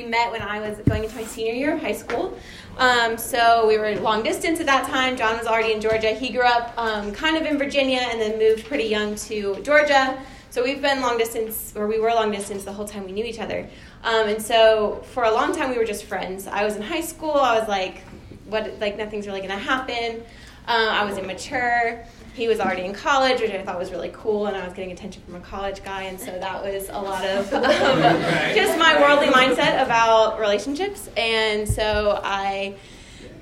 we met when I was going into my senior year of high school. Um, so we were long distance at that time. John was already in Georgia. He grew up um, kind of in Virginia and then moved pretty young to Georgia. So we've been long distance, or we were long distance the whole time we knew each other. Um, and so for a long time we were just friends. I was in high school. I was like, what? Like nothing's really to happen. Uh, I was immature he was already in college, which I thought was really cool, and I was getting attention from a college guy, and so that was a lot of um, just my worldly mindset about relationships. And so I,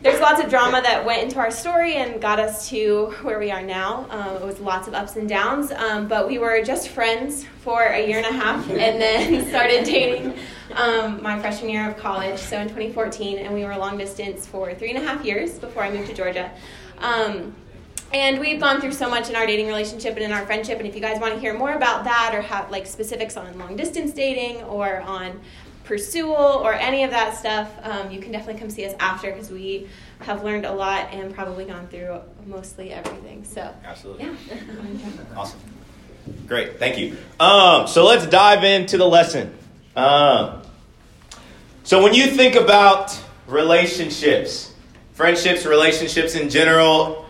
there's lots of drama that went into our story and got us to where we are now. Um, it was lots of ups and downs, um, but we were just friends for a year and a half, and then started dating. Um, my freshman year of college, so in 2014, and we were long distance for three and a half years before I moved to Georgia. And we've gone through so much in our dating relationship and in our friendship. And if you guys want to hear more about that or have like specifics on long distance dating or on Pursual or any of that stuff, um, you can definitely come see us after because we have learned a lot and probably gone through mostly everything. So absolutely, yeah, awesome, great, thank you. Um, so let's dive into the lesson. Um, so when you think about relationships, friendships, relationships in general,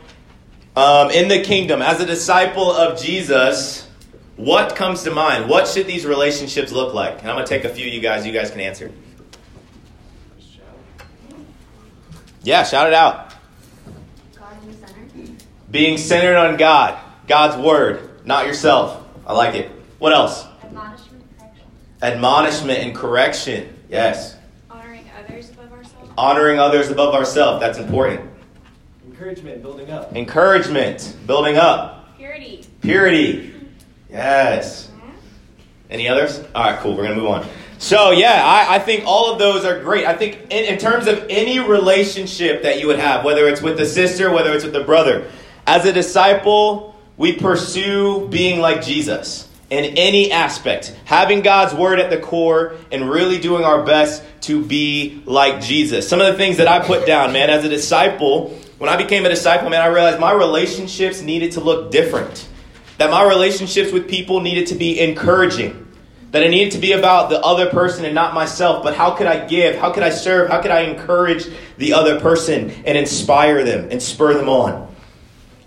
um, in the kingdom, as a disciple of Jesus, what comes to mind? What should these relationships look like? And I'm going to take a few you guys. You guys can answer. Yeah, shout it out. Being centered on God, God's word, not yourself. I like it. What else? Admonishment, correction. Admonishment and correction. Yes. Honoring others above ourselves. Honoring others above ourselves. That's important. Encouragement, building up. Encouragement, building up. Purity. Purity. Yes. Any others? All right, cool. We're going to move on. So, yeah, I, I, think all of those are great. I think in, in terms of any relationship that you would have, whether it's with the sister, whether it's with the brother, as a disciple, we pursue being like Jesus in any aspect, having God's word at the core and really doing our best to be like Jesus. Some of the things that I put down, man, as a disciple, when I became a disciple, man, I realized my relationships needed to look different. That my relationships with people needed to be encouraging. That it needed to be about the other person and not myself. But how could I give? How could I serve? How could I encourage the other person and inspire them and spur them on?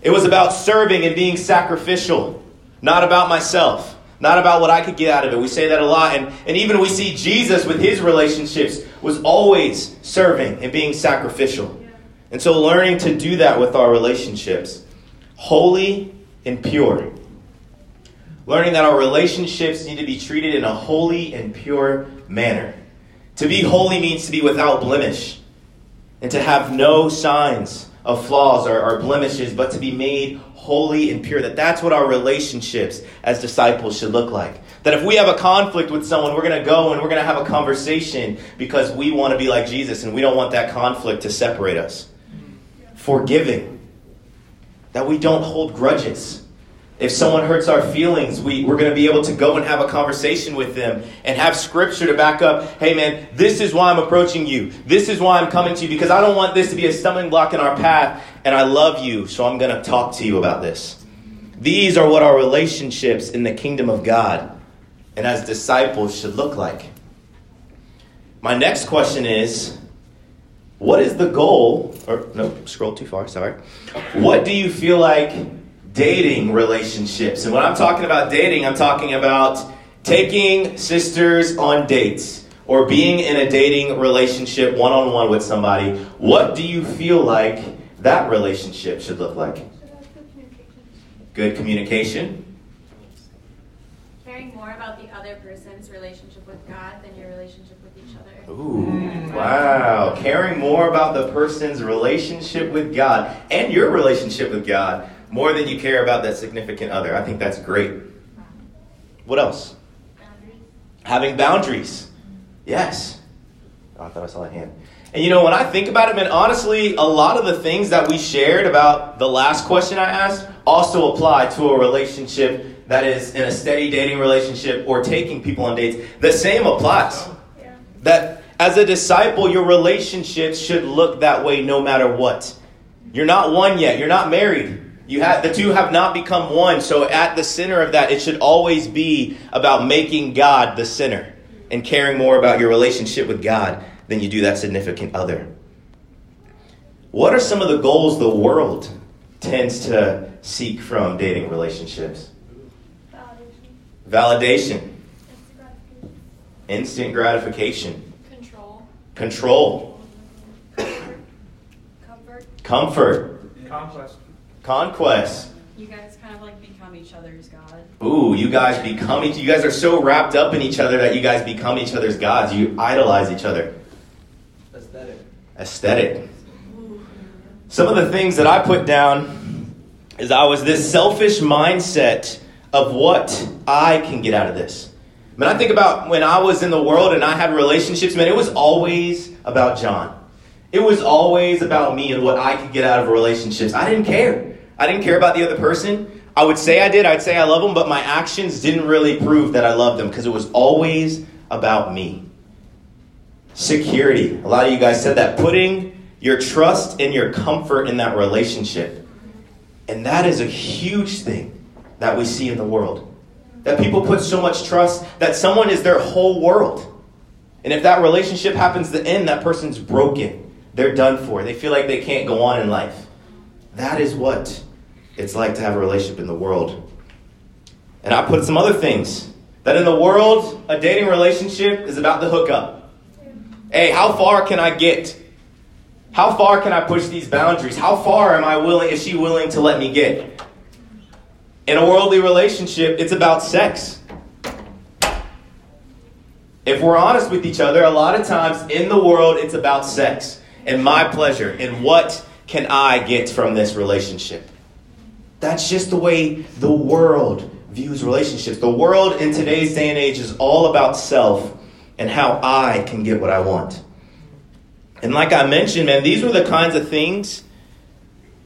It was about serving and being sacrificial, not about myself, not about what I could get out of it. We say that a lot. And, and even we see Jesus with his relationships was always serving and being sacrificial. And so, learning to do that with our relationships, holy and pure. Learning that our relationships need to be treated in a holy and pure manner. To be holy means to be without blemish and to have no signs of flaws or, or blemishes, but to be made holy and pure. That that's what our relationships as disciples should look like. That if we have a conflict with someone, we're going to go and we're going to have a conversation because we want to be like Jesus and we don't want that conflict to separate us forgiving, that we don't hold grudges. If someone hurts our feelings, we, we're going to be able to go and have a conversation with them and have scripture to back up hey, man, this is why I'm approaching you. This is why I'm coming to you because I don't want this to be a stumbling block in our path, and I love you, so I'm going to talk to you about this. These are what our relationships in the kingdom of God and as disciples should look like. My next question is what is the goal? Or no, scroll too far. Sorry. What do you feel like dating relationships? And when I'm talking about dating, I'm talking about taking sisters on dates or being in a dating relationship one on one with somebody. What do you feel like that relationship should look like? Good communication. Caring more about the other person's relationship with God than your relationship each other. Ooh, wow. Caring more about the person's relationship with God and your relationship with God more than you care about that significant other. I think that's great. What else? Boundaries. Having boundaries. Yes. Oh, I thought I saw a hand. And you know, when I think about it, man, honestly, a lot of the things that we shared about the last question I asked also apply to a relationship that is in a steady dating relationship or taking people on dates. The same applies. That as a disciple, your relationships should look that way no matter what. You're not one yet. You're not married. You have the two have not become one. So at the center of that, it should always be about making God the center and caring more about your relationship with God than you do that significant other. What are some of the goals the world tends to seek from dating relationships? Validation. Validation. Instant gratification. Control. Control. Comfort. Comfort. Conquest. Conquest. You guys kind of like become each other's god. Ooh, you guys become each. You guys are so wrapped up in each other that you guys become each other's gods. You idolize each other. Aesthetic. Aesthetic. Some of the things that I put down is I was this selfish mindset of what I can get out of this. Man, I think about when I was in the world and I had relationships, man, it was always about John. It was always about me and what I could get out of relationships. I didn't care. I didn't care about the other person. I would say I did, I'd say I love them, but my actions didn't really prove that I loved them because it was always about me. Security. A lot of you guys said that. Putting your trust and your comfort in that relationship. And that is a huge thing that we see in the world. That people put so much trust that someone is their whole world. And if that relationship happens to end, that person's broken. They're done for. They feel like they can't go on in life. That is what it's like to have a relationship in the world. And I put some other things. That in the world, a dating relationship is about the hookup. Hey, how far can I get? How far can I push these boundaries? How far am I willing, is she willing to let me get? In a worldly relationship, it's about sex. If we're honest with each other, a lot of times in the world, it's about sex and my pleasure and what can I get from this relationship. That's just the way the world views relationships. The world in today's day and age is all about self and how I can get what I want. And like I mentioned, man, these were the kinds of things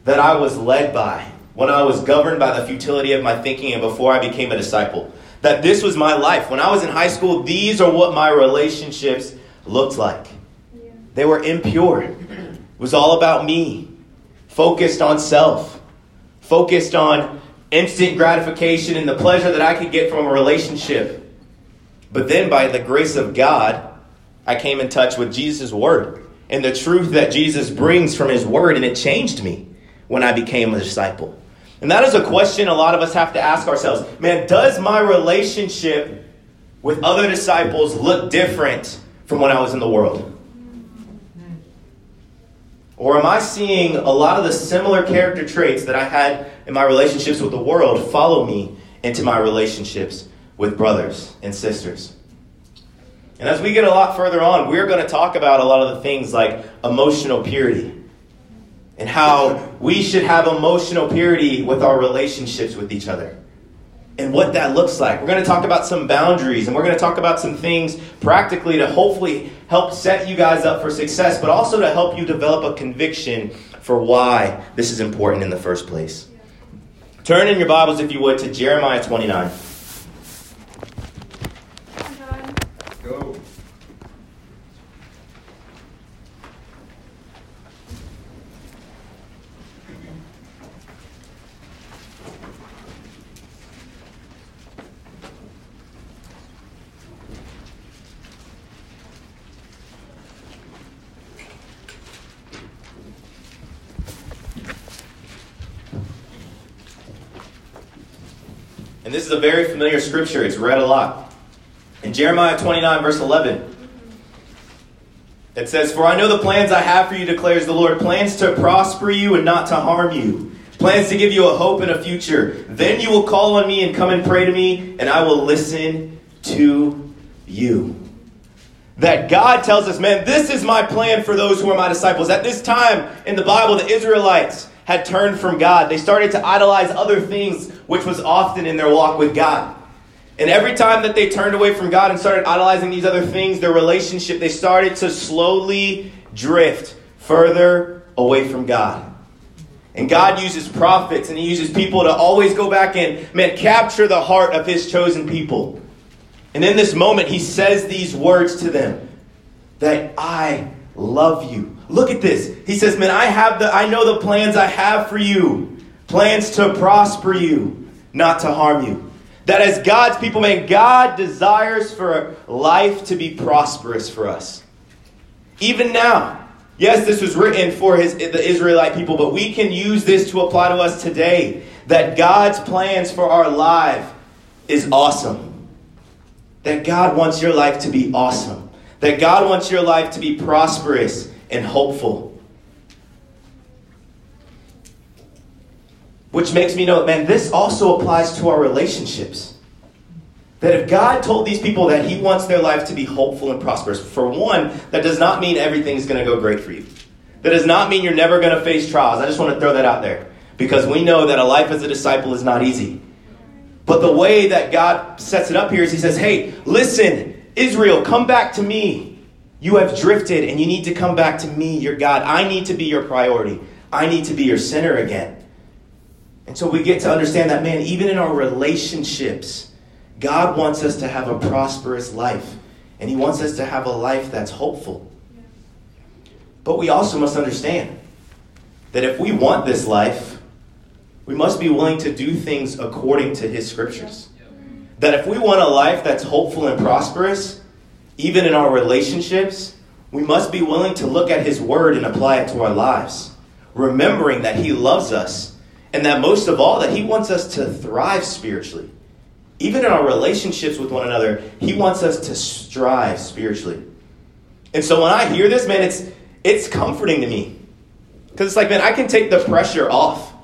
that I was led by when I was governed by the futility of my thinking and before I became a disciple. That this was my life. When I was in high school, these are what my relationships looked like. They were impure. It was all about me, focused on self, focused on instant gratification and the pleasure that I could get from a relationship. But then, by the grace of God, I came in touch with Jesus' word and the truth that Jesus brings from his word, and it changed me when I became a disciple. And that is a question a lot of us have to ask ourselves. Man, does my relationship with other disciples look different from when I was in the world? Or am I seeing a lot of the similar character traits that I had in my relationships with the world follow me into my relationships with brothers and sisters? And as we get a lot further on, we're going to talk about a lot of the things like emotional purity and how we should have emotional purity with our relationships with each other and what that looks like. We're going to talk about some boundaries and we're going to talk about some things practically to hopefully help set you guys up for success, but also to help you develop a conviction for why this is important in the first place. Turn in your Bibles, if you would, to Jeremiah 29. Scripture. It's read a lot. In Jeremiah 29, verse 11, it says, For I know the plans I have for you, declares the Lord plans to prosper you and not to harm you, plans to give you a hope and a future. Then you will call on me and come and pray to me, and I will listen to you. That God tells us, man, this is my plan for those who are my disciples. At this time in the Bible, the Israelites had turned from God. They started to idolize other things, which was often in their walk with God. And every time that they turned away from God and started idolizing these other things, their relationship, they started to slowly drift further away from God. And God uses prophets and He uses people to always go back and, man, capture the heart of His chosen people. And in this moment, He says these words to them that I love you. Look at this. He says, Man, I have the I know the plans I have for you. Plans to prosper you, not to harm you. That as God's people, man, God desires for life to be prosperous for us. Even now. Yes, this was written for his, the Israelite people, but we can use this to apply to us today. That God's plans for our life is awesome. That God wants your life to be awesome. That God wants your life to be prosperous and hopeful. Which makes me know, man, this also applies to our relationships. That if God told these people that He wants their life to be hopeful and prosperous, for one, that does not mean everything's going to go great for you. That does not mean you're never going to face trials. I just want to throw that out there because we know that a life as a disciple is not easy. But the way that God sets it up here is He says, hey, listen, Israel, come back to me. You have drifted and you need to come back to me, your God. I need to be your priority. I need to be your center again. And so we get to understand that, man, even in our relationships, God wants us to have a prosperous life. And He wants us to have a life that's hopeful. But we also must understand that if we want this life, we must be willing to do things according to His scriptures. That if we want a life that's hopeful and prosperous, even in our relationships, we must be willing to look at His Word and apply it to our lives, remembering that He loves us and that most of all, that He wants us to thrive spiritually. Even in our relationships with one another, He wants us to strive spiritually. And so when I hear this, man, it's, it's comforting to me. Because it's like, man, I can take the pressure off.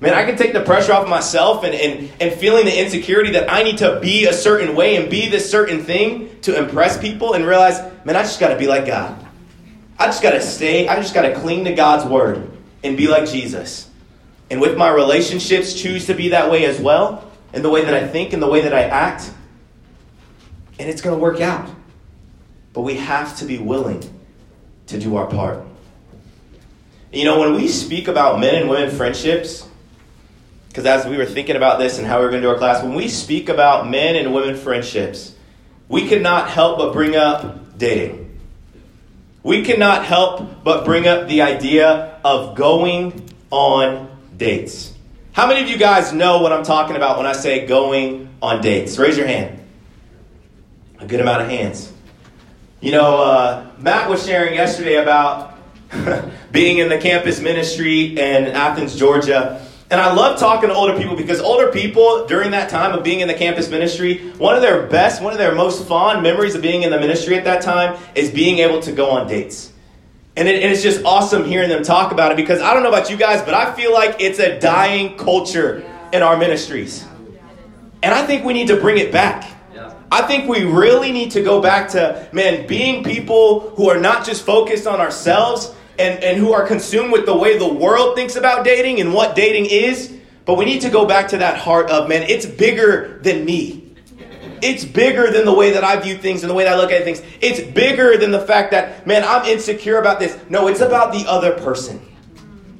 Man, I can take the pressure off myself and, and, and feeling the insecurity that I need to be a certain way and be this certain thing to impress people and realize, man, I just got to be like God. I just got to stay, I just got to cling to God's word and be like Jesus and with my relationships choose to be that way as well, in the way that I think, in the way that I act, and it's going to work out. But we have to be willing to do our part. You know, when we speak about men and women friendships, because as we were thinking about this and how we are going to do our class, when we speak about men and women friendships, we cannot help but bring up dating. We cannot help but bring up the idea of going on dates. How many of you guys know what I'm talking about when I say going on dates? Raise your hand. A good amount of hands. You know, uh, Matt was sharing yesterday about being in the campus ministry in Athens, Georgia. And I love talking to older people because older people, during that time of being in the campus ministry, one of their best, one of their most fond memories of being in the ministry at that time is being able to go on dates. And, it, and, it's just awesome hearing them talk about it because I don't know about you guys, but I feel like it's a dying culture in our ministries. And I think we need to bring it back. I think we really need to go back to, man, being people who are not just focused on ourselves and, and who are consumed with the way the world thinks about dating and what dating is. But we need to go back to that heart of, man, it's bigger than me. It's bigger than the way that I view things and the way that I look at things. It's bigger than the fact that, man, I'm insecure about this. No, it's about the other person.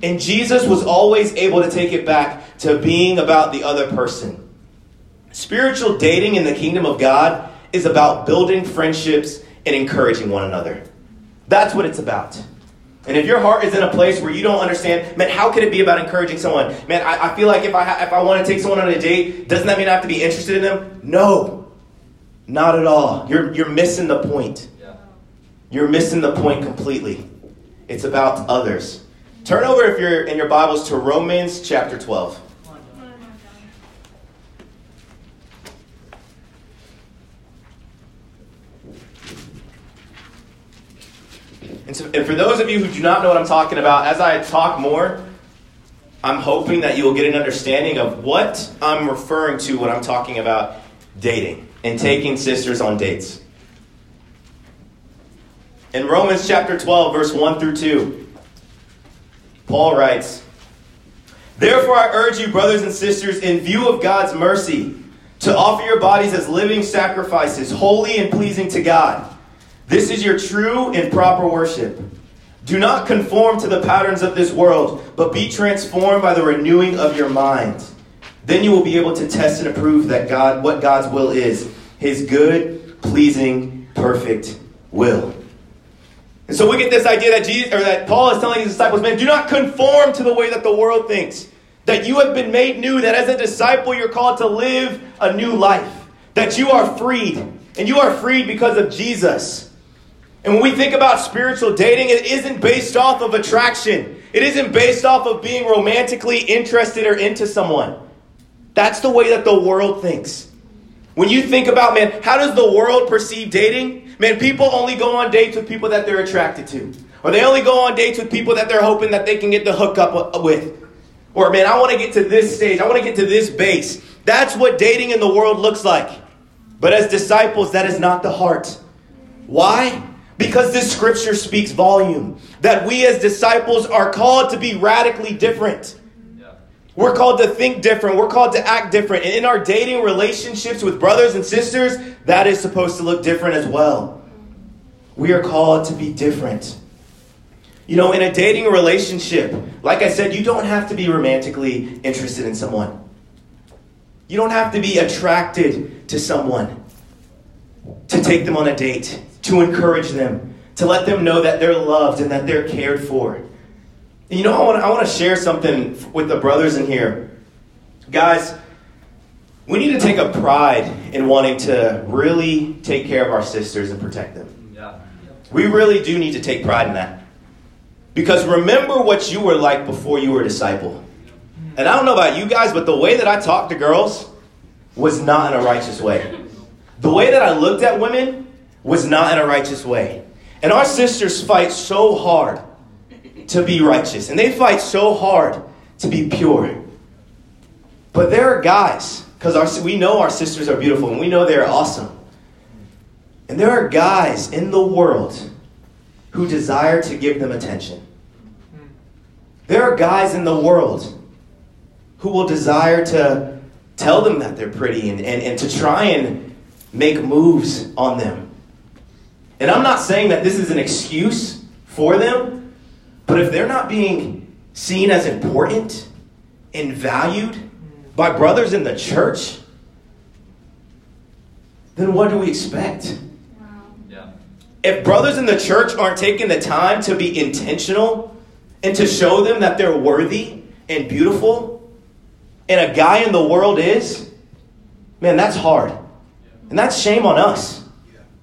And Jesus was always able to take it back to being about the other person. Spiritual dating in the kingdom of God is about building friendships and encouraging one another. That's what it's about. And if your heart is in a place where you don't understand, man, how could it be about encouraging someone? Man, I, I feel like if I, ha- if I want to take someone on a date, doesn't that mean I have to be interested in them? No. Not at all. You're, you're missing the point. Yeah. You're missing the point completely. It's about others. Turn over, if you're in your Bibles, to Romans chapter 12. And, so, and for those of you who do not know what I'm talking about, as I talk more, I'm hoping that you will get an understanding of what I'm referring to when I'm talking about dating and taking sisters on dates. In Romans chapter 12, verse 1 through 2, Paul writes, Therefore I urge you, brothers and sisters, in view of God's mercy, to offer your bodies as living sacrifices, holy and pleasing to God. This is your true and proper worship. Do not conform to the patterns of this world, but be transformed by the renewing of your mind then you will be able to test and approve that God, what God's will is, his good, pleasing, perfect will. And so we get this idea that Jesus or that Paul is telling his disciples, man, do not conform to the way that the world thinks. That you have been made new, that as a disciple, you're called to live a new life. That you are freed. And you are freed because of Jesus. And when we think about spiritual dating, it isn't based off of attraction. It isn't based off of being romantically interested or into someone. That's the way that the world thinks. When you think about, man, how does the world perceive dating? Man, people only go on dates with people that they're attracted to. Or they only go on dates with people that they're hoping that they can get the hookup with. Or, man, I want to get to this stage. I want to get to this base. That's what dating in the world looks like. But as disciples, that is not the heart. Why? Because this scripture speaks volume. That we as disciples are called to be radically different. We're called to think different. We're called to act different. And in our dating relationships with brothers and sisters, that is supposed to look different as well. We are called to be different. You know, in a dating relationship, like I said, you don't have to be romantically interested in someone. You don't have to be attracted to someone to take them on a date, to encourage them, to let them know that they're loved and that they're cared for. And you know, I want, I want to share something with the brothers in here. Guys, we need to take a pride in wanting to really take care of our sisters and protect them. Yeah. We really do need to take pride in that. Because remember what you were like before you were a disciple. And I don't know about you guys, but the way that I talked to girls was not in a righteous way. The way that I looked at women was not in a righteous way. And our sisters fight so hard to be righteous, and they fight so hard to be pure. But there are guys, because we know our sisters are beautiful and we know they're awesome. And there are guys in the world who desire to give them attention. There are guys in the world who will desire to tell them that they're pretty and, and, and to try and make moves on them. And I'm not saying that this is an excuse for them, but if they're not being seen as important and valued by brothers in the church, then what do we expect? Yeah. If brothers in the church aren't taking the time to be intentional and to show them that they're worthy and beautiful, and a guy in the world is, man, that's hard. And that's shame on us.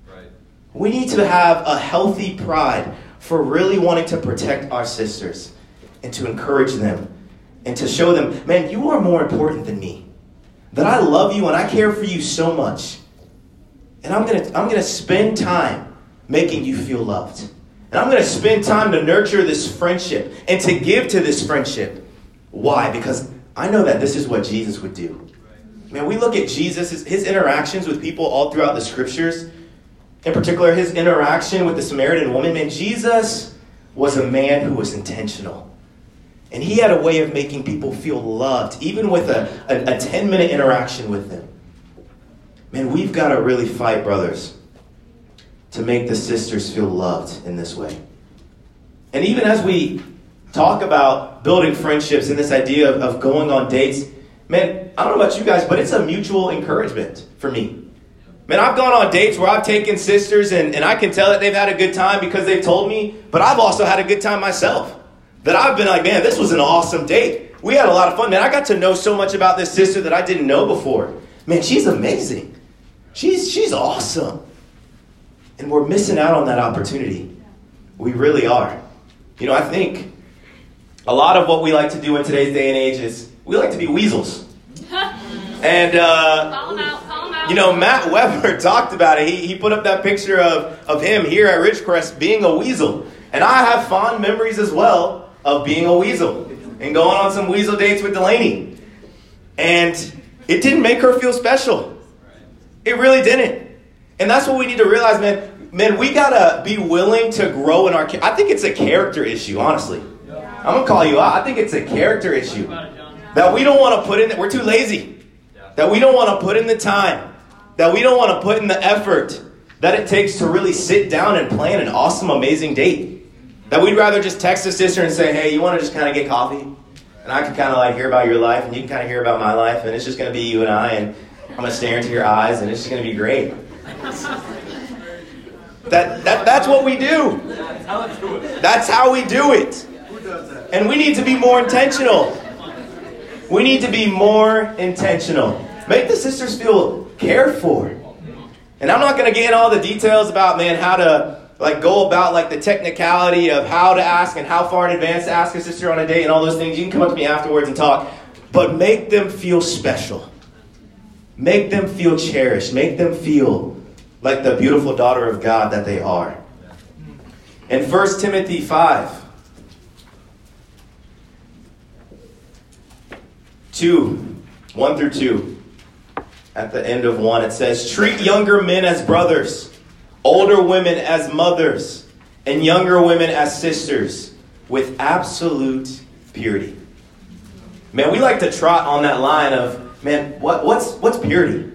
Right. We need to have a healthy pride for really wanting to protect our sisters and to encourage them and to show them, man, you are more important than me. That I love you and I care for you so much. And I'm going to I'm going to spend time making you feel loved. And I'm going to spend time to nurture this friendship and to give to this friendship. Why? Because I know that this is what Jesus would do. Man, we look at Jesus, his, his interactions with people all throughout the scriptures, in particular, his interaction with the Samaritan woman. Man, Jesus was a man who was intentional. And he had a way of making people feel loved, even with a, a, a 10 minute interaction with them. Man, we've got to really fight, brothers, to make the sisters feel loved in this way. And even as we talk about building friendships and this idea of, of going on dates, man, I don't know about you guys, but it's a mutual encouragement for me. Man, I've gone on dates where I've taken sisters and, and I can tell that they've had a good time because they've told me, but I've also had a good time myself. That I've been like, man, this was an awesome date. We had a lot of fun. Man, I got to know so much about this sister that I didn't know before. Man, she's amazing. She's, she's awesome. And we're missing out on that opportunity. We really are. You know, I think a lot of what we like to do in today's day and age is we like to be weasels. and, uh, you know, Matt Weber talked about it. He, he put up that picture of, of him here at Ridgecrest being a weasel. And I have fond memories as well of being a weasel and going on some weasel dates with Delaney. And it didn't make her feel special. It really didn't. And that's what we need to realize, man. Man, we gotta be willing to grow in our. I think it's a character issue, honestly. I'm gonna call you out. I think it's a character issue that we don't want to put in. We're too lazy. That we don't want to put in the time. That we don't want to put in the effort that it takes to really sit down and plan an awesome, amazing date. That we'd rather just text a sister and say, "Hey, you want to just kind of get coffee?" And I can kind of like hear about your life, and you can kind of hear about my life, and it's just gonna be you and I, and I'm gonna stare into your eyes, and it's just gonna be great. That, that that's what we do. That's how we do it. And we need to be more intentional. We need to be more intentional. Make the sisters feel cared for. And I'm not going to get in all the details about, man, how to like go about like the technicality of how to ask and how far in advance to ask a sister on a date and all those things. You can come up to me afterwards and talk. But make them feel special. Make them feel cherished. Make them feel like the beautiful daughter of God that they are. In 1 Timothy 5, 2, 1 through 2, at the end of 1, it says, Treat younger men as brothers, older women as mothers, and younger women as sisters with absolute purity. Man, we like to trot on that line of, man, what, what's, what's purity?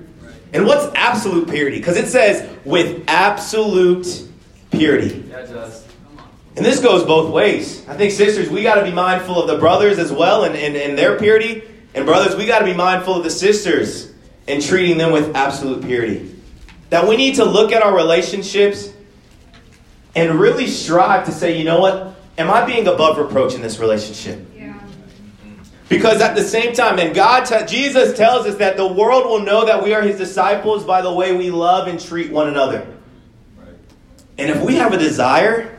And what's absolute purity? Because it says, with absolute purity. Yeah, it does. And this goes both ways. I think, sisters, we got to be mindful of the brothers as well and, and, and their purity. And, brothers, we got to be mindful of the sisters and treating them with absolute purity. That we need to look at our relationships and really strive to say, you know what? Am I being above reproach in this relationship? Yeah. Because at the same time, and God, te- Jesus tells us that the world will know that we are His disciples by the way we love and treat one another. And if we have a desire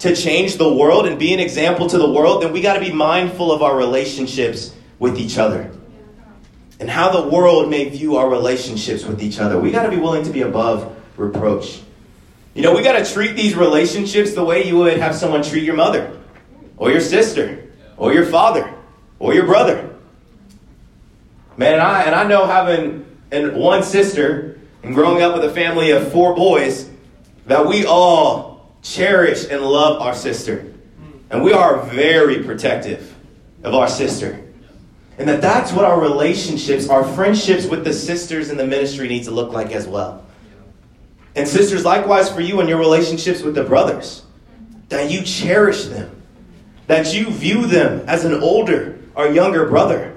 to change the world and be an example to the world, then we got to be mindful of our relationships with each other and how the world may view our relationships with each other. We got to be willing to be above reproach. You know, we got to treat these relationships the way you would have someone treat your mother or your sister or your father or your brother. Man, and I and I know having and one sister and growing up with a family of four boys that we all cherish and love our sister. And we are very protective of our sister. And that that's what our relationships, our friendships with the sisters in the ministry need to look like as well. And sisters, likewise for you and your relationships with the brothers, that you cherish them, that you view them as an older or younger brother,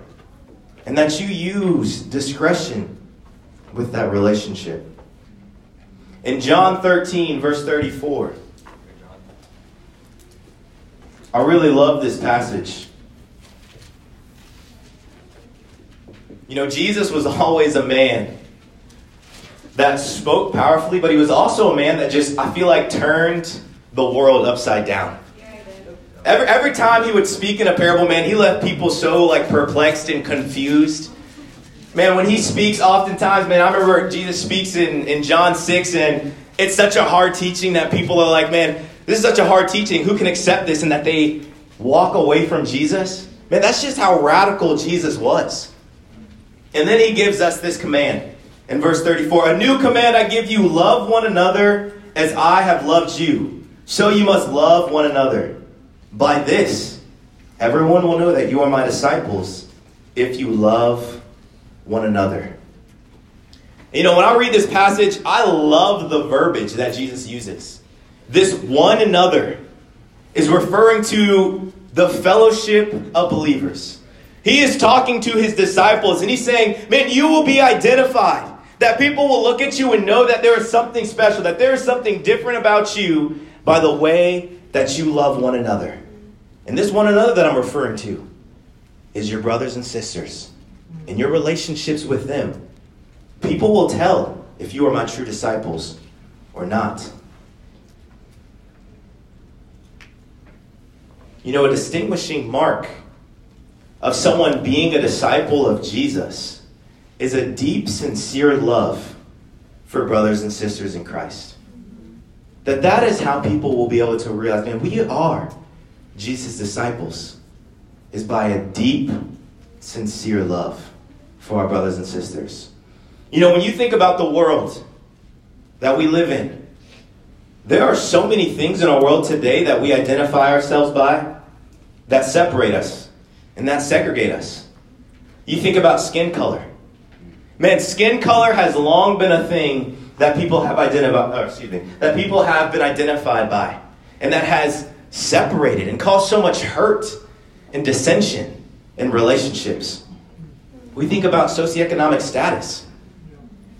and that you use discretion with that relationship. In John 13, verse 34, I really love this passage. You know, Jesus was always a man that spoke powerfully, but he was also a man that just, I feel like, turned the world upside down. Every, every time he would speak in a parable, man, he left people so like perplexed and confused. Man, when he speaks, oftentimes, man, I remember Jesus speaks in, in John 6, and it's such a hard teaching that people are like, man, this is such a hard teaching. Who can accept this? And that they walk away from Jesus. Man, that's just how radical Jesus was. And then he gives us this command in verse 34 A new command I give you love one another as I have loved you. So you must love one another. By this, everyone will know that you are my disciples if you love one another. You know, when I read this passage, I love the verbiage that Jesus uses. This one another is referring to the fellowship of believers. He is talking to his disciples and he's saying, Man, you will be identified. That people will look at you and know that there is something special, that there is something different about you by the way that you love one another. And this one another that I'm referring to is your brothers and sisters and your relationships with them. People will tell if you are my true disciples or not. You know, a distinguishing mark of someone being a disciple of Jesus is a deep, sincere love for brothers and sisters in Christ. That that is how people will be able to realize, man, we are Jesus' disciples, is by a deep, sincere love for our brothers and sisters. You know, when you think about the world that we live in, there are so many things in our world today that we identify ourselves by that separate us and that segregate us. You think about skin color. Man, skin color has long been a thing that people have identified, oh, me, that people have been identified by, and that has separated and caused so much hurt and dissension in relationships. We think about socioeconomic status,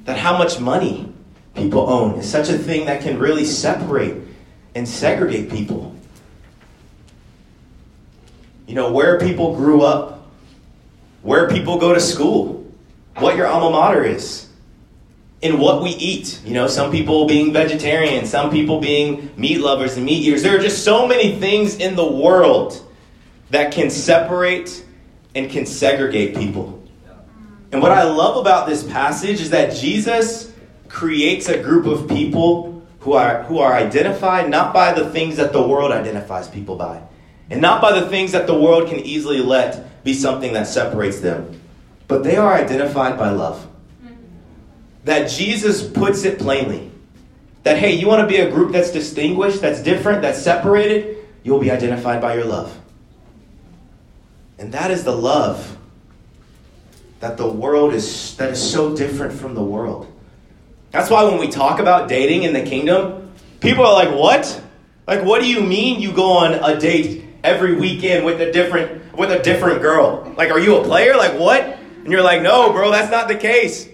that how much money people own is such a thing that can really separate and segregate people. You know, where people grew up, where people go to school, what your alma mater is, and what we eat. You know, some people being vegetarian, some people being meat lovers and meat eaters. There are just so many things in the world that can separate and can segregate people. And what I love about this passage is that Jesus creates a group of people who are, who are identified not by the things that the world identifies people by, and not by the things that the world can easily let be something that separates them, but they are identified by love. That Jesus puts it plainly that, hey, you want to be a group that's distinguished, that's different, that's separated, you'll be identified by your love. And that is the love that the world is that is so different from the world. That's why when we talk about dating in the kingdom, people are like, "What? Like what do you mean you go on a date every weekend with a different with a different girl? Like are you a player? Like what?" And you're like, "No, bro, that's not the case."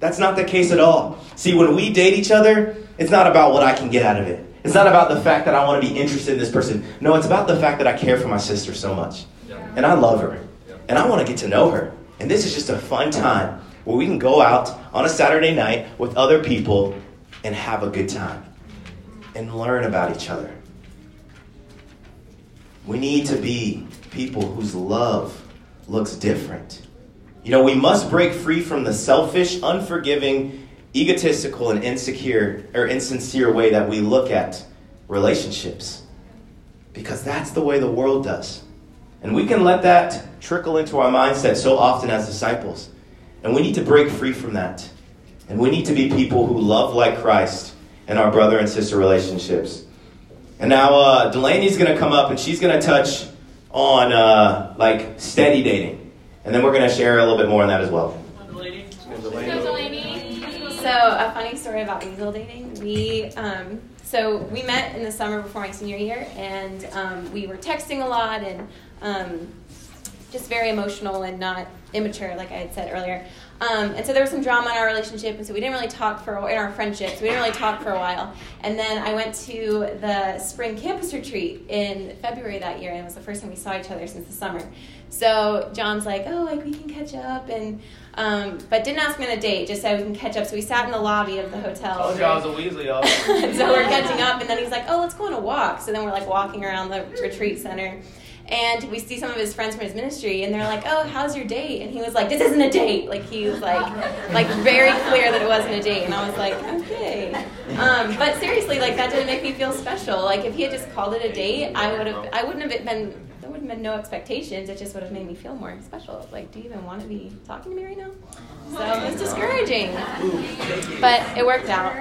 That's not the case at all. See, when we date each other, it's not about what I can get out of it. It's not about the fact that I want to be interested in this person. No, it's about the fact that I care for my sister so much. And I love her. And I want to get to know her. And this is just a fun time where we can go out on a Saturday night with other people and have a good time and learn about each other. We need to be people whose love looks different. You know, we must break free from the selfish, unforgiving, egotistical, and insecure or insincere way that we look at relationships. Because that's the way the world does. And we can let that trickle into our mindset so often as disciples. And we need to break free from that. And we need to be people who love like Christ in our brother and sister relationships. And now uh, Delaney's going to come up and she's going to touch on uh, like steady dating. And then we're going to share a little bit more on that as well. So a funny story about weasel dating. We um, so we met in the summer before my senior year, and um, we were texting a lot and um, just very emotional and not immature, like I had said earlier. Um, and so there was some drama in our relationship, and so we didn't really talk for in our friendship. So we didn't really talk for a while. And then I went to the spring campus retreat in February that year, and it was the first time we saw each other since the summer. So John's like, "Oh, like we can catch up," and um, but didn't ask me on a date. Just said we can catch up. So we sat in the lobby of the hotel. Told you I was a Weasley, so we're catching up, and then he's like, "Oh, let's go on a walk." So then we're like walking around the retreat center, and we see some of his friends from his ministry, and they're like, "Oh, how's your date?" And he was like, "This isn't a date." Like he was like, like very clear that it wasn't a date, and I was like, "Okay." Um, but seriously, like that didn't make me feel special. Like if he had just called it a date, I would have, I wouldn't have been. There would have been no expectations. It just would have made me feel more special. Like, do you even want to be talking to me right now? So it's discouraging, but it worked out.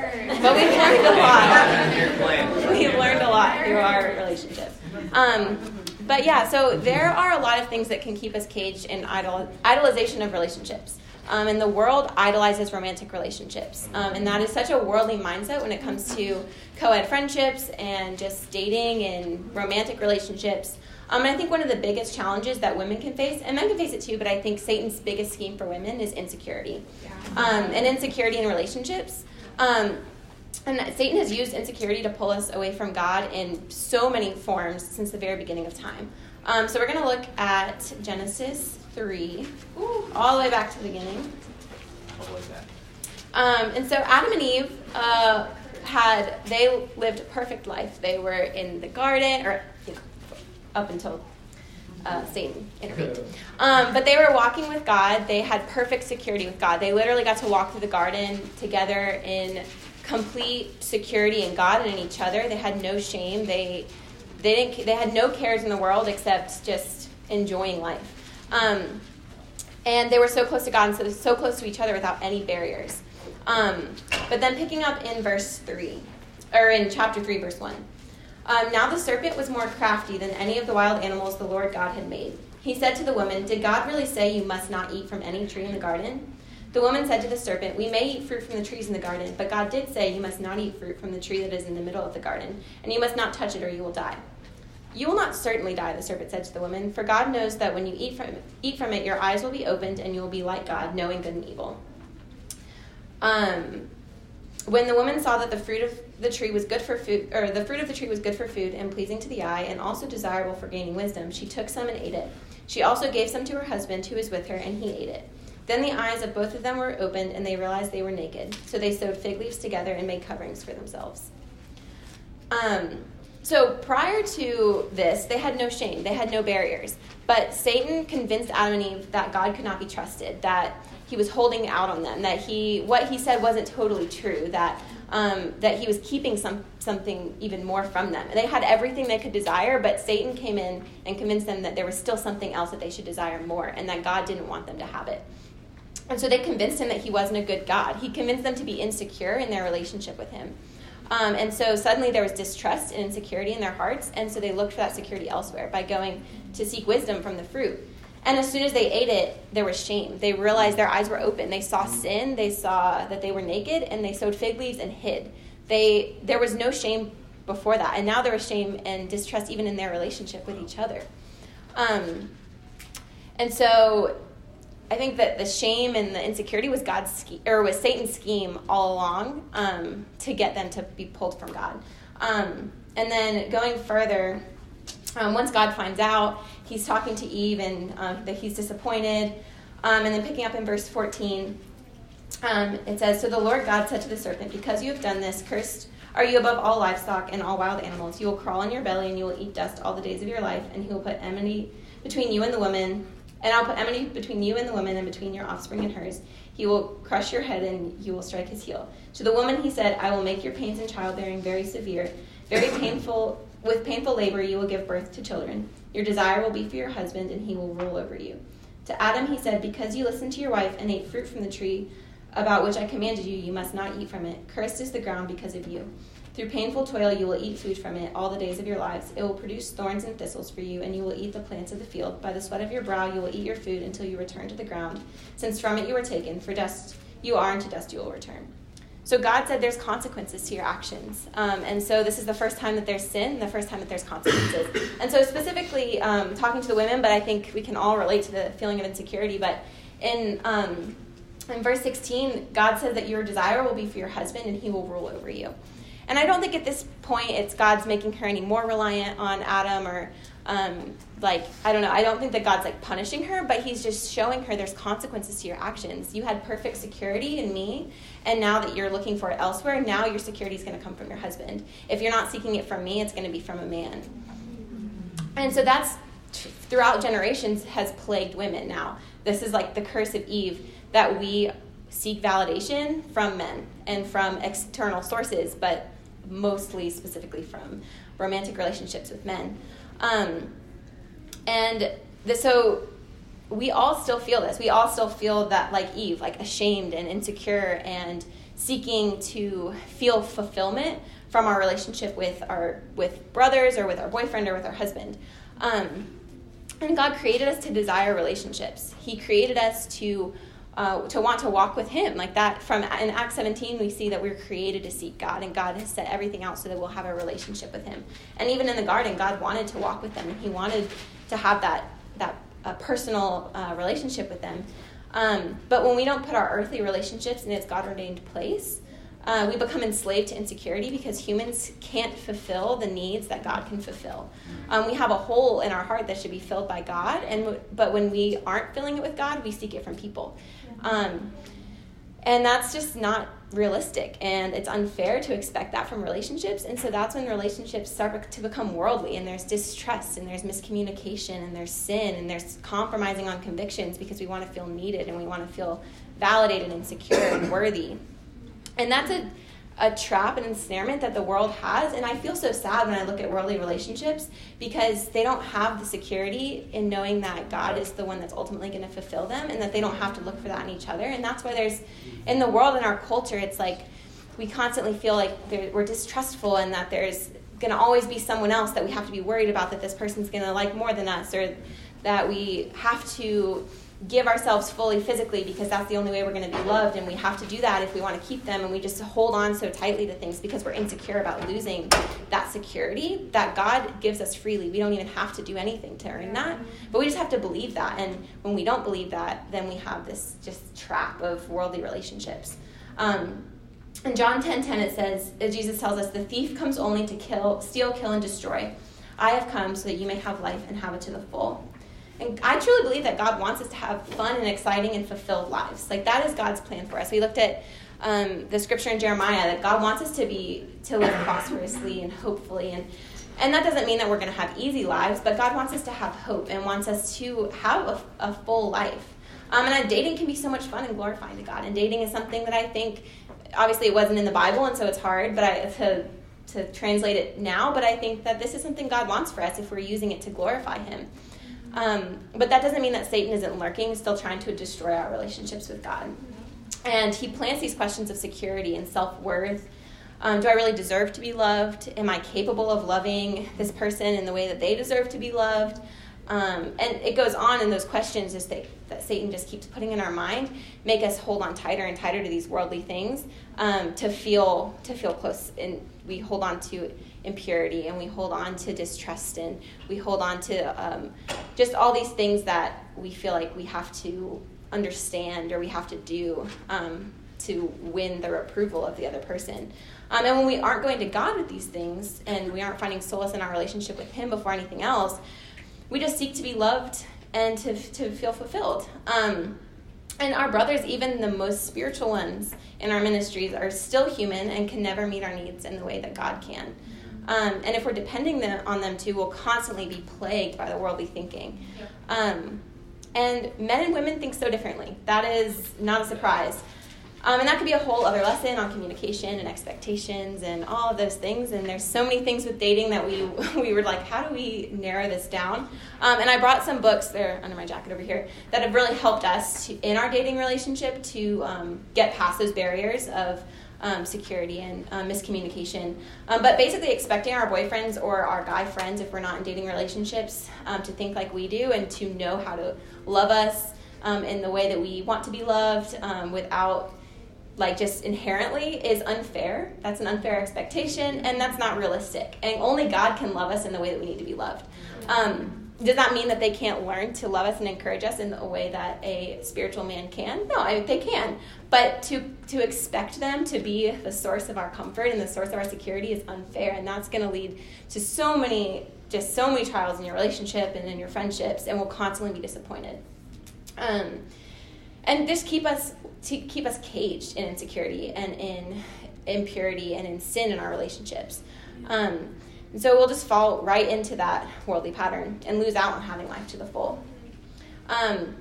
But we've learned a lot. We've learned a lot through our relationship. Um, but yeah, so there are a lot of things that can keep us caged in idol, idolization of relationships. Um, and the world idolizes romantic relationships. Um, and that is such a worldly mindset when it comes to co ed friendships and just dating and romantic relationships. Um, and I think one of the biggest challenges that women can face, and men can face it too, but I think Satan's biggest scheme for women is insecurity. Um, and insecurity in relationships. And Satan has used insecurity to pull us away from God in so many forms since the very beginning of time. Um, so we're going to look at Genesis 3, all the way back to the beginning. Um, and so Adam and Eve uh, had, they lived a perfect life. They were in the garden, or you know, up until uh, Satan intervened. Um, but they were walking with God. They had perfect security with God. They literally got to walk through the garden together in complete security in God and in each other. They had no shame. They they didn't they had no cares in the world except just enjoying life. Um, and they were so close to God and so, so close to each other without any barriers. Um, but then picking up in verse 3, or in chapter 3, verse 1. Um, now the serpent was more crafty than any of the wild animals the Lord God had made. He said to the woman, Did God really say you must not eat from any tree in the garden? The woman said to the serpent, We may eat fruit from the trees in the garden, but God did say you must not eat fruit from the tree that is in the middle of the garden, and you must not touch it or you will die. You will not certainly die, the serpent said to the woman, for God knows that when you eat from, eat from it, your eyes will be opened and you will be like God, knowing good and evil. Um, when the woman saw that the fruit of the tree was good for food, or the fruit of the tree was good for food and pleasing to the eye, and also desirable for gaining wisdom, she took some and ate it. She also gave some to her husband who was with her, and he ate it. Then the eyes of both of them were opened, and they realized they were naked. So they sewed fig leaves together and made coverings for themselves. Um, so prior to this, they had no shame, they had no barriers. But Satan convinced Adam and Eve that God could not be trusted, that he was holding out on them, that he what he said wasn't totally true, that um, that he was keeping some something even more from them. They had everything they could desire, but Satan came in and convinced them that there was still something else that they should desire more, and that God didn't want them to have it. And so they convinced him that he wasn't a good God. He convinced them to be insecure in their relationship with him. Um, and so suddenly there was distrust and insecurity in their hearts, and so they looked for that security elsewhere by going to seek wisdom from the fruit. And as soon as they ate it, there was shame. They realized their eyes were open. They saw sin, they saw that they were naked, and they sewed fig leaves and hid. They, there was no shame before that, and now there was shame and distrust even in their relationship with each other. Um, and so I think that the shame and the insecurity was God's scheme, or was Satan's scheme all along um, to get them to be pulled from God. Um, and then going further, um, once God finds out, he's talking to Eve and um, that he's disappointed. Um, and then picking up in verse 14, um, it says, So the Lord God said to the serpent, Because you have done this, cursed are you above all livestock and all wild animals. You will crawl on your belly and you will eat dust all the days of your life, and he will put enmity between you and the woman and I'll put enmity between you and the woman, and between your offspring and hers. He will crush your head, and you will strike his heel. To the woman he said, I will make your pains in childbearing very severe, very painful. With painful labor you will give birth to children. Your desire will be for your husband, and he will rule over you. To Adam he said, Because you listened to your wife and ate fruit from the tree about which I commanded you, you must not eat from it. Cursed is the ground because of you. Through painful toil you will eat food from it all the days of your lives. It will produce thorns and thistles for you, and you will eat the plants of the field. By the sweat of your brow you will eat your food until you return to the ground, since from it you were taken. For dust you are, and to dust you will return. So God said there's consequences to your actions. Um, and so this is the first time that there's sin, the first time that there's consequences. and so specifically um, talking to the women, but I think we can all relate to the feeling of insecurity. But in um, in verse 16, God says that your desire will be for your husband and he will rule over you. And I don't think at this point it's God's making her any more reliant on Adam or um, like I don't know. I don't think that God's like punishing her, but He's just showing her there's consequences to your actions. You had perfect security in me, and now that you're looking for it elsewhere, now your security is going to come from your husband. If you're not seeking it from me, it's going to be from a man. And so that's throughout generations has plagued women. Now this is like the curse of Eve that we seek validation from men and from external sources, but mostly specifically from romantic relationships with men. Um, and the, so we all still feel this. We all still feel that, like Eve, like ashamed and insecure and seeking to feel fulfillment from our relationship with our with brothers or with our boyfriend or with our husband. Um, and God created us to desire relationships. He created us to uh, to want to walk with him. Like that from in acts 17 we see that we're created to seek god and god has set everything out so that we'll have a relationship with him. And even in the garden god wanted to walk with them and he wanted to have that that uh, personal uh, relationship with them. Um, but when we don't put our earthly relationships in its god ordained place uh, we become enslaved to insecurity because humans can't fulfill the needs that God can fulfill. Um, we have a hole in our heart that should be filled by God, and but when we aren't filling it with God, we seek it from people. Um, and that's just not realistic and it's unfair to expect that from relationships and so that's when relationships start to become worldly and there's distrust and there's miscommunication and there's sin and there's compromising on convictions because we want to feel needed and we want to feel validated and secure and worthy and that's a a trap and ensnarement that the world has. And I feel so sad when I look at worldly relationships because they don't have the security in knowing that God is the one that's ultimately going to fulfill them and that they don't have to look for that in each other. And that's why there's, in the world, in our culture, it's like we constantly feel like we're distrustful and that there's going to always be someone else that we have to be worried about that this person's going to like more than us or that we have to give ourselves fully physically because that's the only way we're going to be loved and we have to do that if we want to keep them and we just hold on so tightly to things because we're insecure about losing that security that god gives us freely we don't even have to do anything to earn that but we just have to believe that and when we don't believe that then we have this just trap of worldly relationships um, in John 10 10, it says, Jesus tells us, The thief comes only to kill, steal, kill, and destroy. I have come so that you may have life and have it to the full. And I truly believe that God wants us to have fun and exciting and fulfilled lives. Like that is God's plan for us. We looked at um, the scripture in Jeremiah that God wants us to be to live prosperously and hopefully and and that doesn't mean that we're going to have easy lives, but God wants us to have hope and wants us to have a, a full life. Um, and dating can be so much fun and glorifying to God. And dating is something that I think, obviously, it wasn't in the Bible, and so it's hard, but I, to to translate it now. But I think that this is something God wants for us if we're using it to glorify Him. Um, but that doesn't mean that Satan isn't lurking, still trying to destroy our relationships with God. And he plants these questions of security and self worth. Um, do I really deserve to be loved? Am I capable of loving this person in the way that they deserve to be loved? Um, and it goes on, and those questions just that, that Satan just keeps putting in our mind make us hold on tighter and tighter to these worldly things um, to feel to feel close, and we hold on to impurity, and we hold on to distrust, and we hold on to um, just all these things that we feel like we have to understand or we have to do um, to win the approval of the other person. Um, and when we aren't going to God with these things and we aren't finding solace in our relationship with Him before anything else, we just seek to be loved and to, to feel fulfilled. Um, and our brothers, even the most spiritual ones in our ministries, are still human and can never meet our needs in the way that God can. Um, and if we're depending them, on them too, we'll constantly be plagued by the worldly thinking. Um, and men and women think so differently. That is not a surprise. Um, and that could be a whole other lesson on communication and expectations and all of those things. And there's so many things with dating that we we were like, how do we narrow this down? Um, and I brought some books there under my jacket over here that have really helped us to, in our dating relationship to um, get past those barriers of um, security and um, miscommunication. Um, but basically, expecting our boyfriends or our guy friends, if we're not in dating relationships, um, to think like we do and to know how to love us um, in the way that we want to be loved um, without like just inherently is unfair. That's an unfair expectation, and that's not realistic. And only God can love us in the way that we need to be loved. Um, does that mean that they can't learn to love us and encourage us in a way that a spiritual man can? No, I, they can. But to to expect them to be the source of our comfort and the source of our security is unfair, and that's going to lead to so many just so many trials in your relationship and in your friendships, and we'll constantly be disappointed. Um, and just keep us to keep us caged in insecurity and in impurity and in sin in our relationships. Um, and so we'll just fall right into that worldly pattern and lose out on having life to the full. Um,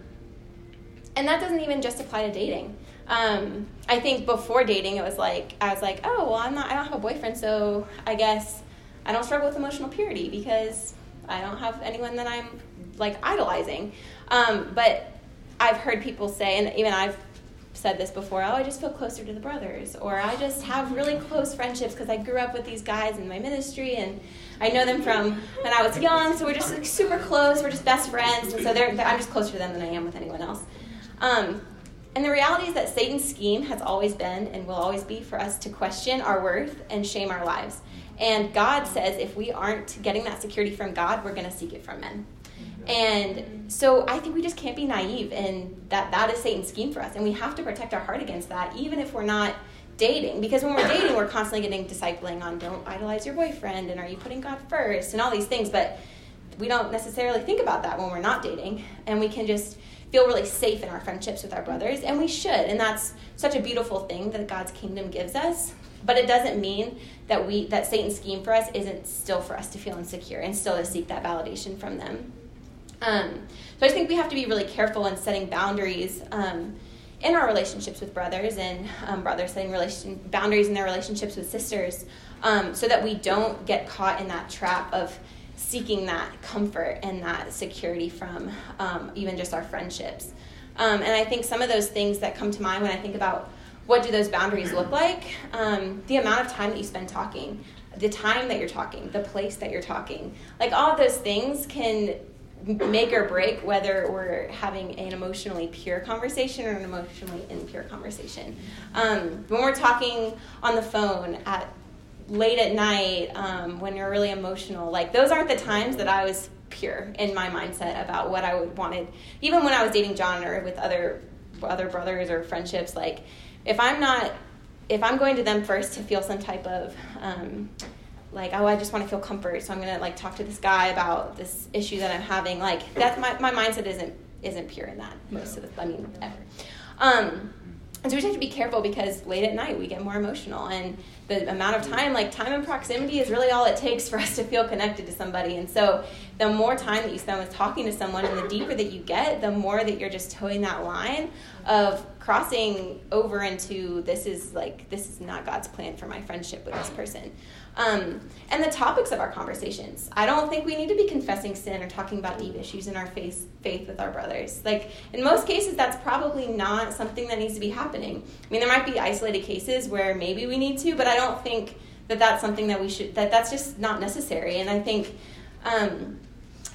and that doesn't even just apply to dating. Um, I think before dating, it was like I was like, oh well, I'm not. I don't have a boyfriend, so I guess I don't struggle with emotional purity because I don't have anyone that I'm like idolizing. Um, but I've heard people say, and even I've said this before oh i just feel closer to the brothers or i just have really close friendships because i grew up with these guys in my ministry and i know them from when i was young so we're just like, super close we're just best friends and so they're, they're, i'm just closer to them than i am with anyone else. Um, and the reality is that satan's scheme has always been and will always be for us to question our worth and shame our lives. And god says if we aren't getting that security from god we're going to seek it from men and so I think we just can't be naive and that that is Satan's scheme for us. And we have to protect our heart against that, even if we're not dating. Because when we're dating, we're constantly getting discipling on don't idolize your boyfriend and are you putting God first and all these things. But we don't necessarily think about that when we're not dating. And we can just feel really safe in our friendships with our brothers. And we should. And that's such a beautiful thing that God's kingdom gives us. But it doesn't mean that we that Satan's scheme for us isn't still for us to feel insecure and still to seek that validation from them. Um, so I think we have to be really careful in setting boundaries um, in our relationships with brothers and um, brothers setting relation boundaries in their relationships with sisters, um, so that we don't get caught in that trap of seeking that comfort and that security from um, even just our friendships. Um, and I think some of those things that come to mind when I think about what do those boundaries look like, the amount of time that you spend talking the time that you're talking, the place that you're talking. Like all those things can make or break whether we're having an emotionally pure conversation or an emotionally impure conversation. Um, when we're talking on the phone at late at night, um, when you're really emotional, like those aren't the times that I was pure in my mindset about what I would wanted. Even when I was dating John or with other other brothers or friendships, like if I'm not if I'm going to them first to feel some type of um, like oh I just want to feel comfort, so I'm gonna like talk to this guy about this issue that I'm having. Like that's my my mindset isn't isn't pure in that most of the I mean ever. Um, and so we just have to be careful because late at night we get more emotional and the amount of time like time and proximity is really all it takes for us to feel connected to somebody and so the more time that you spend with talking to someone and the deeper that you get the more that you're just toeing that line of crossing over into this is like this is not god's plan for my friendship with this person um, and the topics of our conversations. I don't think we need to be confessing sin or talking about deep issues in our faith, faith with our brothers. Like, in most cases, that's probably not something that needs to be happening. I mean, there might be isolated cases where maybe we need to, but I don't think that that's something that we should, that that's just not necessary. And I think, um,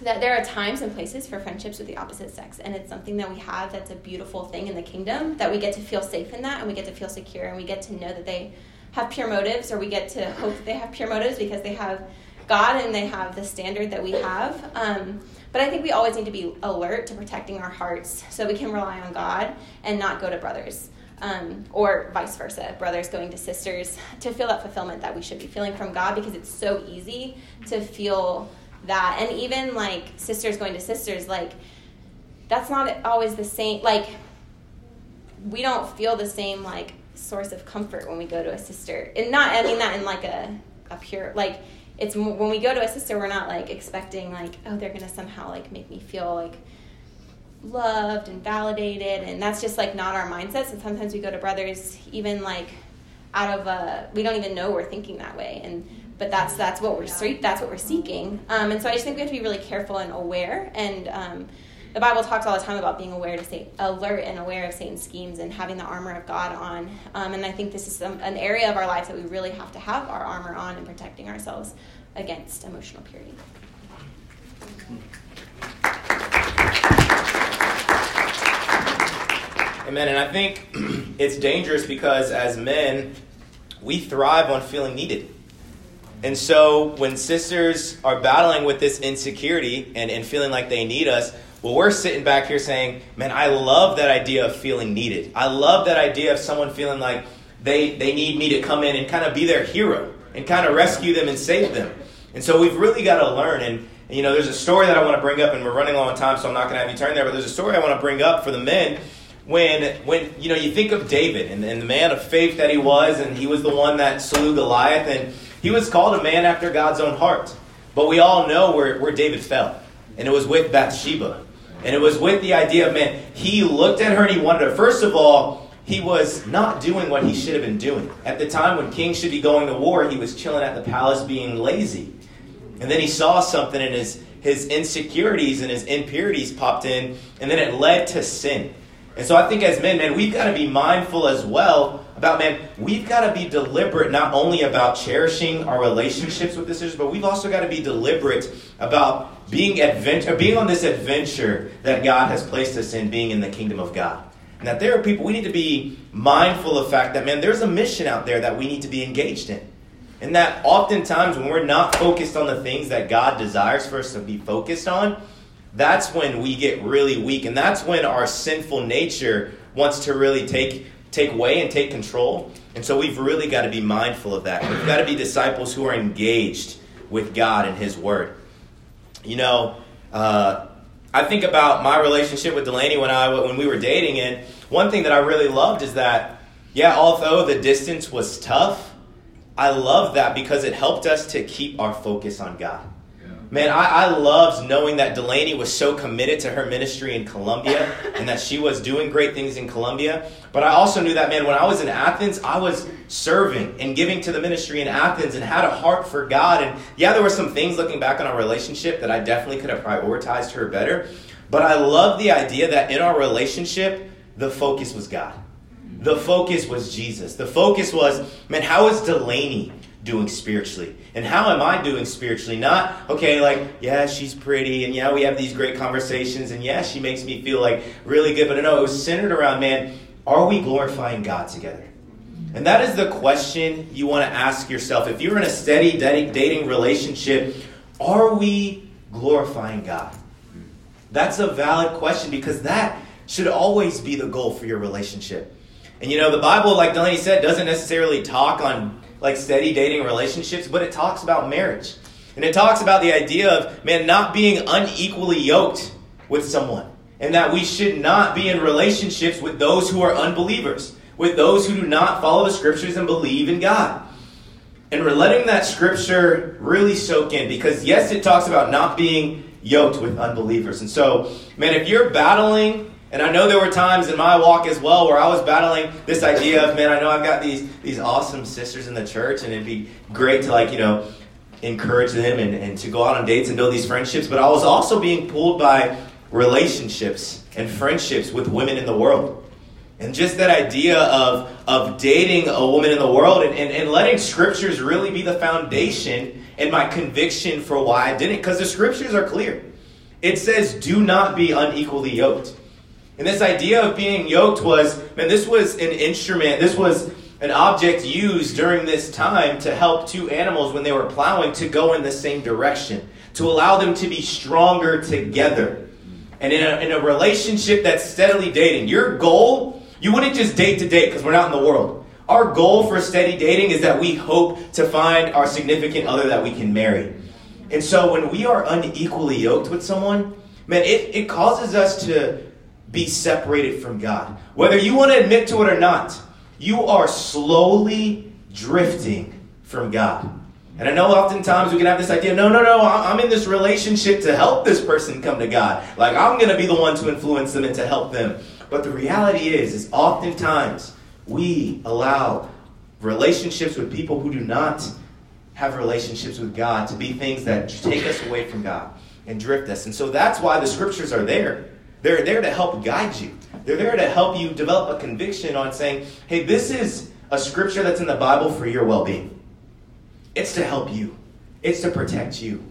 that there are times and places for friendships with the opposite sex and it's something that we have that's a beautiful thing in the kingdom that we get to feel safe in that and we get to feel secure and we get to know that they have pure motives, or we get to hope that they have pure motives because they have God and they have the standard that we have. Um, but I think we always need to be alert to protecting our hearts so we can rely on God and not go to brothers. Um, or vice versa, brothers going to sisters to feel that fulfillment that we should be feeling from God because it's so easy to feel that. And even like sisters going to sisters, like that's not always the same. Like we don't feel the same like source of comfort when we go to a sister. And not, I mean that in like a, a pure, like, it's when we go to a sister, we're not like expecting like, oh, they're gonna somehow like make me feel like loved and validated, and that's just like not our mindset. And sometimes we go to brothers even like out of a, we don't even know we're thinking that way, and but that's that's what we're that's what we're seeking. Um, and so I just think we have to be really careful and aware and. Um, the Bible talks all the time about being aware to say alert and aware of Satan's schemes and having the armor of God on. Um, and I think this is some, an area of our lives that we really have to have our armor on and protecting ourselves against emotional purity. Amen. And I think it's dangerous because as men, we thrive on feeling needed. And so when sisters are battling with this insecurity and, and feeling like they need us, well, we're sitting back here saying, man, I love that idea of feeling needed. I love that idea of someone feeling like they, they need me to come in and kind of be their hero and kind of rescue them and save them. And so we've really got to learn. And, and, you know, there's a story that I want to bring up, and we're running low on time, so I'm not going to have you turn there, but there's a story I want to bring up for the men when when you know you think of David and, and, the man of faith that he was, and he was the one that slew Goliath, and he was called a man after God's own heart. But we all know where, where David fell, and it was with Bathsheba. And it was with the idea of, man, he looked at her and he wanted her. First of all, he was not doing what he should have been doing. At the time when kings should be going to war, he was chilling at the palace being lazy. And then he saw something and his, his insecurities and his impurities popped in, and then it led to sin. And so I think as men, man, we've got to be mindful as well about, man, we've got to be deliberate not only about cherishing our relationships with the sisters, but we've also got to be deliberate about being adventure, being on this adventure that God has placed us in, being in the kingdom of God. And that there are people, we need to be mindful of the fact that, man, there's a mission out there that we need to be engaged in. And that oftentimes when we're not focused on the things that God desires for us to be focused on, that's when we get really weak. And that's when our sinful nature wants to really take take way and take control. And so we've really got to be mindful of that. We've got to be disciples who are engaged with God and His Word. You know, uh, I think about my relationship with Delaney when I when we were dating, and one thing that I really loved is that, yeah, although the distance was tough, I loved that because it helped us to keep our focus on God. Man, I, I loved knowing that Delaney was so committed to her ministry in Colombia and that she was doing great things in Colombia. But I also knew that, man, when I was in Athens, I was serving and giving to the ministry in Athens and had a heart for God. And yeah, there were some things looking back on our relationship that I definitely could have prioritized her better. But I love the idea that in our relationship, the focus was God. The focus was Jesus. The focus was, man, how is Delaney doing spiritually? And how am I doing spiritually? Not, okay, like, yeah, she's pretty, and yeah, we have these great conversations, and yeah, she makes me feel like really good. But no, it was centered around, man, are we glorifying God together? And that is the question you want to ask yourself. If you're in a steady dating relationship, are we glorifying God? That's a valid question because that should always be the goal for your relationship. And you know, the Bible, like Delaney said, doesn't necessarily talk on like steady dating relationships, but it talks about marriage. And it talks about the idea of, man, not being unequally yoked with someone. And that we should not be in relationships with those who are unbelievers, with those who do not follow the scriptures and believe in God. And we're letting that scripture really soak in because, yes, it talks about not being yoked with unbelievers. And so, man, if you're battling, and I know there were times in my walk as well where I was battling this idea of, man, I know I've got these, these awesome sisters in the church, and it'd be great to, like, you know, encourage them and, and to go out on dates and build these friendships. But I was also being pulled by relationships and friendships with women in the world. And just that idea of, of dating a woman in the world and, and, and letting scriptures really be the foundation and my conviction for why I didn't. Because the scriptures are clear. It says, do not be unequally yoked. And this idea of being yoked was, man, this was an instrument, this was an object used during this time to help two animals when they were plowing to go in the same direction, to allow them to be stronger together. And in a, in a relationship that's steadily dating, your goal, you wouldn't just date to date because we're not in the world. Our goal for steady dating is that we hope to find our significant other that we can marry. And so when we are unequally yoked with someone, man, it, it causes us to be separated from God. Whether you want to admit to it or not, you are slowly drifting from God. And I know oftentimes we can have this idea no, no, no, I'm in this relationship to help this person come to God. Like I'm going to be the one to influence them and to help them. But the reality is, is oftentimes we allow relationships with people who do not have relationships with God to be things that take us away from God and drift us. And so that's why the scriptures are there. They're there to help guide you. They're there to help you develop a conviction on saying, hey, this is a scripture that's in the Bible for your well being. It's to help you, it's to protect you.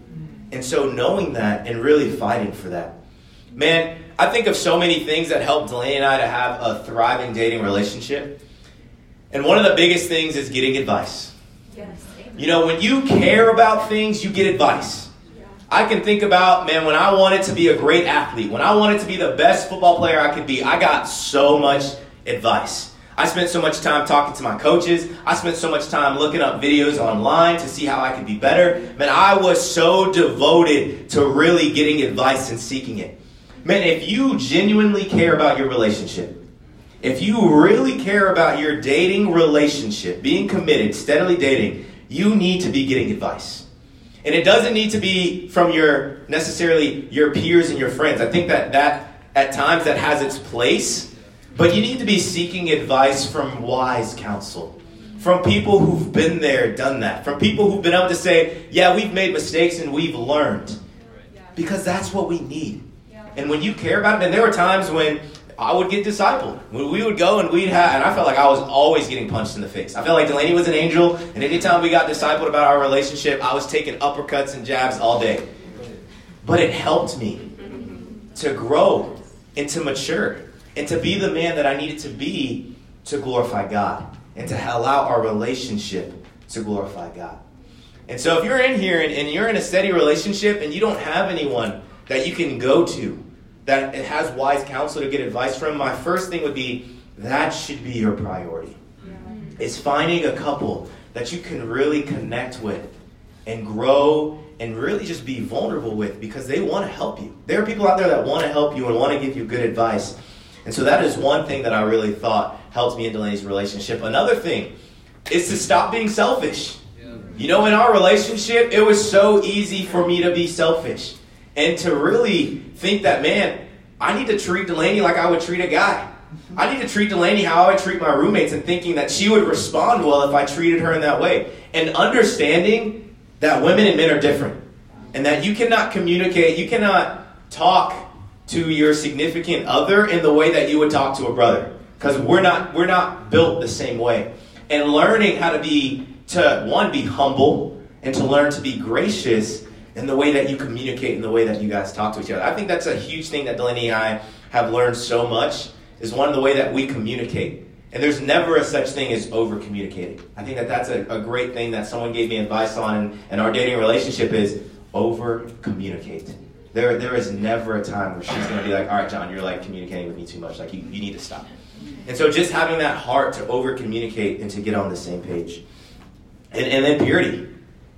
And so, knowing that and really fighting for that. Man, I think of so many things that help Delaney and I to have a thriving dating relationship. And one of the biggest things is getting advice. Yes. You know, when you care about things, you get advice. I can think about, man, when I wanted to be a great athlete, when I wanted to be the best football player I could be, I got so much advice. I spent so much time talking to my coaches. I spent so much time looking up videos online to see how I could be better. Man, I was so devoted to really getting advice and seeking it. Man, if you genuinely care about your relationship, if you really care about your dating relationship, being committed, steadily dating, you need to be getting advice. And it doesn't need to be from your necessarily your peers and your friends. I think that that at times that has its place, but you need to be seeking advice from wise counsel. From people who've been there, done that. From people who've been able to say, "Yeah, we've made mistakes and we've learned." Because that's what we need. And when you care about it, and there were times when I would get discipled. We would go and we'd have, and I felt like I was always getting punched in the face. I felt like Delaney was an angel, and anytime we got discipled about our relationship, I was taking uppercuts and jabs all day. But it helped me to grow and to mature and to be the man that I needed to be to glorify God and to allow our relationship to glorify God. And so if you're in here and, and you're in a steady relationship and you don't have anyone that you can go to that it has wise counsel to get advice from, my first thing would be that should be your priority. It's finding a couple that you can really connect with and grow and really just be vulnerable with because they want to help you. There are people out there that want to help you and want to give you good advice. And so that is one thing that I really thought helped me in Delaney's relationship. Another thing is to stop being selfish. You know, in our relationship, it was so easy for me to be selfish and to really think that, man, I need to treat Delaney like I would treat a guy. I need to treat Delaney how I would treat my roommates and thinking that she would respond well if I treated her in that way. And understanding that women and men are different. And that you cannot communicate, you cannot talk to your significant other in the way that you would talk to a brother. Because we're not we're not built the same way. And learning how to be to one be humble and to learn to be gracious in the way that you communicate, in the way that you guys talk to each other. I think that's a huge thing that Delaney and I have learned so much is one of the way that we communicate. And there's never a such thing as over communicating. I think that that's a, a great thing that someone gave me advice on in, in our dating relationship is over communicate. There, there is never a time where she's going to be like, all right, John, you're like communicating with me too much. Like, you, you need to stop. And so just having that heart to over communicate and to get on the same page. And, and then purity.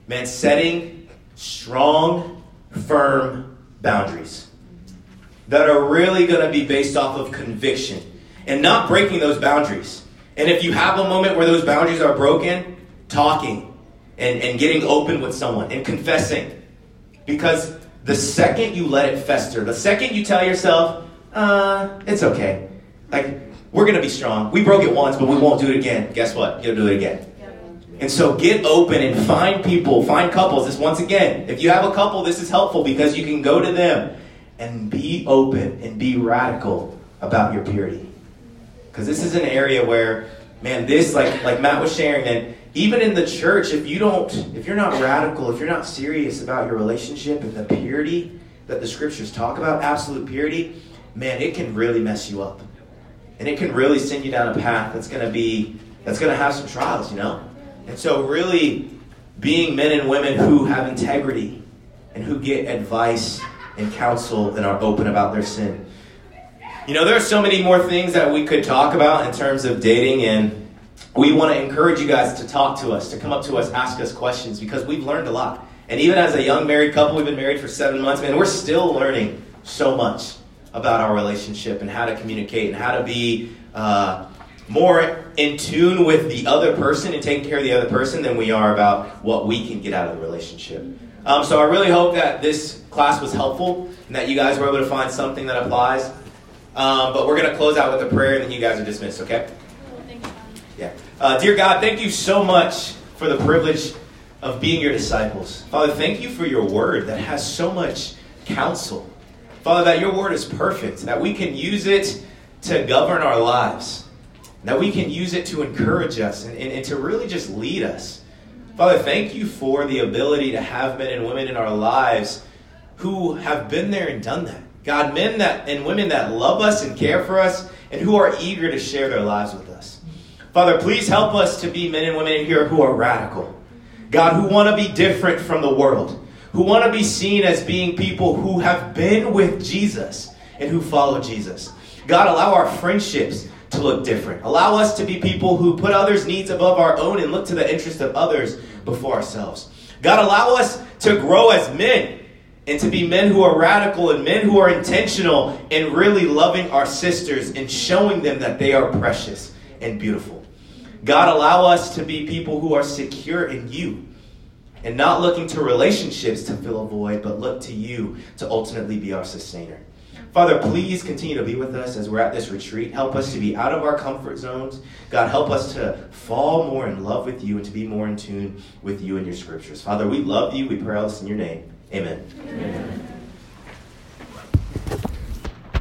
Man, setting strong, firm boundaries that are really going to be based off of conviction and not breaking those boundaries. And if you have a moment where those boundaries are broken, talking and, and getting open with someone and confessing. Because the second you let it fester, the second you tell yourself, uh, it's okay. Like, we're going to be strong. We broke it once, but we won't do it again. Guess what? You'll do it again. And so get open and find people, find couples. This once again, if you have a couple, this is helpful because you can go to them and be open and be radical about your purity. Because this is an area where, man, this like like Matt was sharing that even in the church, if you don't, if you're not radical, if you're not serious about your relationship and the purity that the scriptures talk about, absolute purity, man, it can really mess you up. And it can really send you down a path that's gonna be that's gonna have some trials, you know? And so, really, being men and women who have integrity and who get advice and counsel and are open about their sin. You know, there are so many more things that we could talk about in terms of dating, and we want to encourage you guys to talk to us, to come up to us, ask us questions, because we've learned a lot. And even as a young married couple, we've been married for seven months, man, we're still learning so much about our relationship and how to communicate and how to be. Uh, more in tune with the other person and taking care of the other person than we are about what we can get out of the relationship. Um, so I really hope that this class was helpful and that you guys were able to find something that applies. Um, but we're going to close out with a prayer and then you guys are dismissed, okay? Yeah. Uh, dear God, thank you so much for the privilege of being your disciples. Father, thank you for your word that has so much counsel. Father, that your word is perfect, that we can use it to govern our lives that we can use it to encourage us and, and, and, to really just lead us. Father, thank you for the ability to have men and women in our lives who have been there and done that. God, men that and women that love us and care for us and who are eager to share their lives with us. Father, please help us to be men and women in here who are radical. God, who want to be different from the world, who want to be seen as being people who have been with Jesus and who follow Jesus. God, allow our friendships to look different. Allow us to be people who put others' needs above our own and look to the interest of others before ourselves. God, allow us to grow as men and to be men who are radical and men who are intentional in really loving our sisters and showing them that they are precious and beautiful. God, allow us to be people who are secure in you and not looking to relationships to fill a void, but look to you to ultimately be our sustainer. Father, please continue to be with us as we're at this retreat. Help us to be out of our comfort zones. God, help us to fall more in love with you and to be more in tune with you and your scriptures. Father, we love you. We pray all this in your name. Amen. Amen.